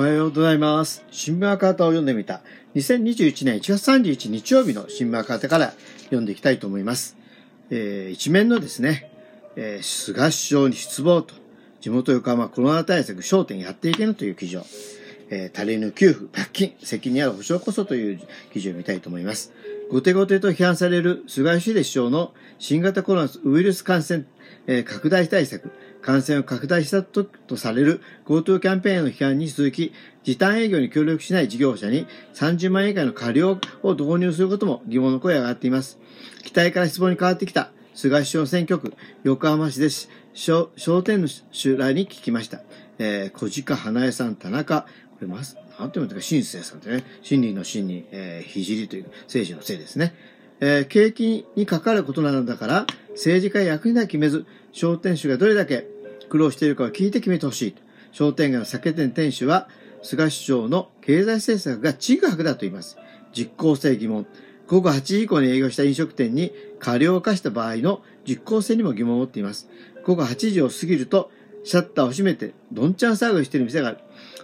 おはようございます。新聞赤旗を読んでみた。2021年1月31日曜日の新聞赤旗から読んでいきたいと思います。えー一面のですね、えー菅首相に失望と、地元横浜コロナ対策焦点やっていけぬという記事を、えー足りぬ給付、罰金、責任ある保障こそという記事を見たいと思います。後手後手と批判される菅義偉首相の新型コロナウイルス感染、えー拡大対策、感染を拡大したとされる GoTo キャンペーンへの批判に続き、時短営業に協力しない事業者に30万円以下の過料を導入することも疑問の声が上がっています。期待から失望に変わってきた菅首相選挙区、横浜市です。商商店主らに聞きました。えー、小鹿花江さん、田中、これます、なんて読むんですか、新生さんってね、真理の真に、えー、ひじりという政治のせいですね。えー景気にかかることなのだから、政治家や役員は決めず、商店主がどれだけ苦労しているかを聞いて決めてほしい。商店街の酒店店主は、菅首相の経済政策がちぐはぐだと言います。実効性疑問。午後8時以降に営業した飲食店に過料を課した場合の実効性にも疑問を持っています。午後8時を過ぎると、シャッターを閉めて、どんちゃん騒ぎをしている店がある。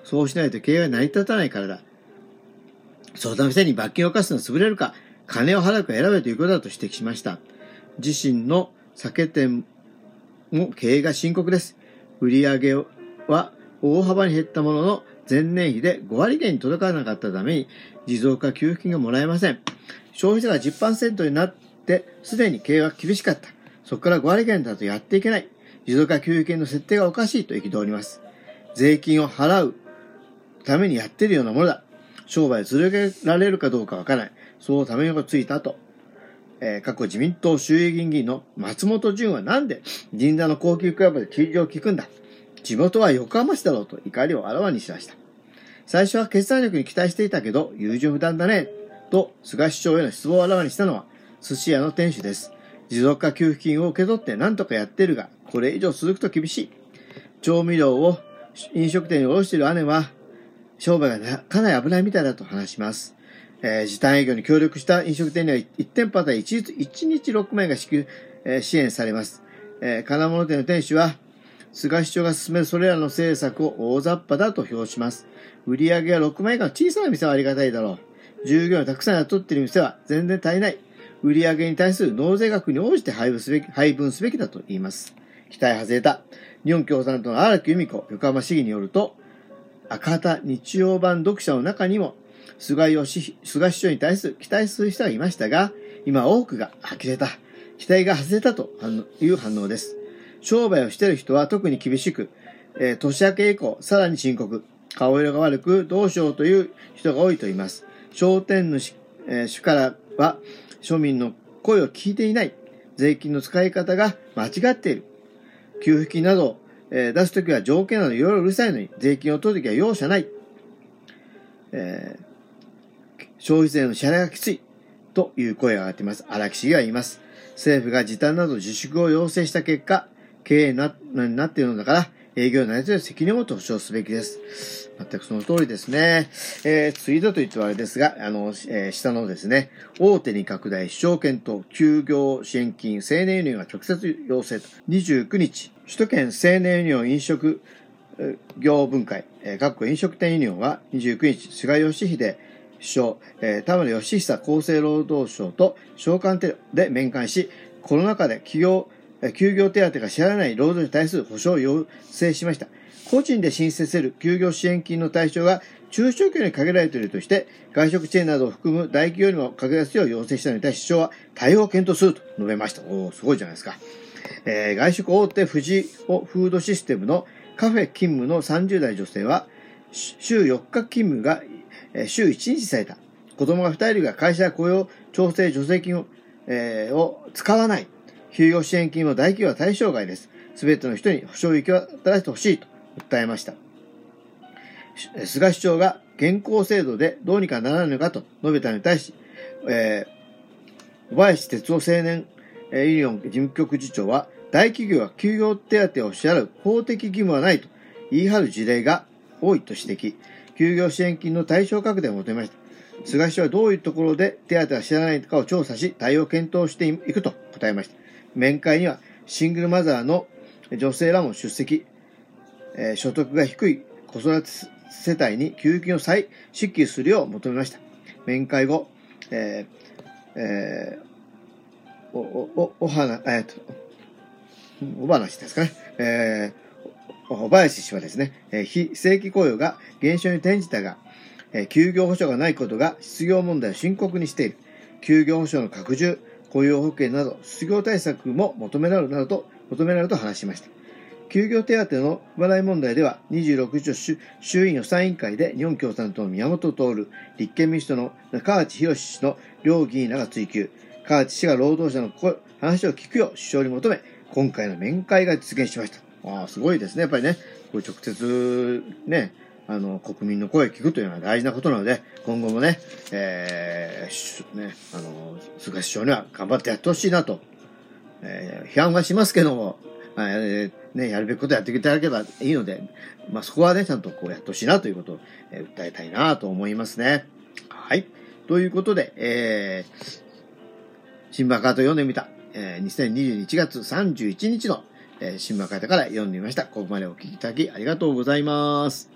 そうしないと経営が成り立たないからだ。その店に罰金を課すのは潰れるか、金を払うか選べということだと指摘しました。自身の酒店も経営が深刻です。売上は大幅に減ったものの、前年比で5割減に届かなかったために、持続化給付金がもらえません。消費者が10%になって、すでに経営は厳しかった。そこから5割減だとやっていけない。持続化給付金の設定がおかしいと憤ります。税金を払うためにやってるようなものだ。商売を続けられるかどうかわからない。そうためがついたと。えー過去自民党衆議院議員の松本潤はなんで銀座の高級クラブで休業を聞くんだ？地元は横浜市だろうと怒りをあらわにしました。最初は決断力に期待していたけど、優柔不断だね。と、菅首相への失望をあらわにしたのは、寿司屋の店主です。持続化給付金を受け取って何とかやってるが、これ以上続くと厳しい。調味料を飲食店に卸している姉は、商売がかなり危ないみたいだと話します。えー時短営業に協力した飲食店には1店舗あたり 1, 1日6万円が支給、えー支援されます。えー金物店の店主は、菅首相が進めるそれらの政策を大雑把だと評します。売上が6万円以下の小さな店はありがたいだろう。従業員をたくさん雇っている店は全然足りない。売上に対する納税額に応じて配分すべき配分すべきだと言います。期待外れた。日本共産党の荒木由美子横浜市議によると、赤旗日曜版読者の中にも、菅義、菅首相に対する期待する人がいましたが、今多くが呆れた。期待が外れたという反応です。商売をしている人は特に厳しく、えー年明け以降、さらに深刻。顔色が悪く、どうしようという人が多いと言います。商店主、えー主からは、庶民の声を聞いていない。税金の使い方が間違っている。給付金など、えー出すときは条件などいろいろうるさいのに、税金を取るときは容赦ない。えー消費税の支払いがきつい。という声が上がっています。荒木氏が言います。政府が時短など自粛を要請した結果、経営なになっているのだから、営業になりという責任を保証すべきです。全くその通りですね。えー、ツイートと言ってはあれですが、あの、えー下のですね、大手に拡大、市長検討、休業支援金、青年ユニオンが直接要請と。29日、首都圏青年ユニオン飲食業分会、えー、各飲食店ユニオンは29日、菅義偉首相、えー田村憲久厚生労働相と召喚で面会し、コロナ禍で企業、休業手当が支払わない労働者に対する保障を要請しました。個人で申請せる休業支援金の対象が中小企業に限られているとして、外食チェーンなどを含む大企業にも拡大すよう要請したのに対し、首相は対応を検討すると述べました。おー、すごいじゃないですか。えー外食大手富士をフードシステムのカフェ勤務の30代女性は、週4日勤務がえ週1日された。子供が2人いるが会社雇用調整助成金を,、えーを使わない。休業支援金は大企業は対象外です。すべての人に保証を行き渡らせてほしいと訴えました。菅首相が現行制度でどうにかならないのかと述べたのに対し、えー小林哲夫青年えーユニオン事務局次長は、大企業は休業手当を支払う法的義務はないと言い張る事例が多いと指摘。休業支援金の対象拡大を求めました。菅首相はどういうところで手当が知らないかを調査し、対応を検討していくと答えました。面会には、シングルマザーの女性らも出席、えー所得が低い子育て世帯に給付金を再支給するよう求めました。面会後、えー、えー、お、お、お花、えっ、と、お話ですかね。えー、小林氏はですね、非正規雇用が減少に転じたが、休業保障がないことが失業問題を深刻にしている。休業保障の拡充、雇用保険など失業対策も求められるなどと、求められると話しました。休業手当の不払い問題では、26日の衆院予算委員会で日本共産党の宮本徹、立憲民主党の川内博氏の両議員らが追及、川内氏が労働者の話を聞くよう首相に求め、今回の面会が実現しました。ああ、すごいですね。やっぱりね、これ直接ね、あの、国民の声を聞くというのは大事なことなので、今後もね、えー、ね、あの、菅首相には頑張ってやってほしいなと、えー、批判はしますけども、えー、ね、やるべきことやっていただければいいので、まあ、そこはね、ちゃんとこうやってほしいなということを、えー、訴えたいなと思いますね。はい。ということで、えー、新聞カート読んでみた、えー、2021月31日の、えー、新聞カートから読んでみました。ここまでお聞きいただきありがとうございます。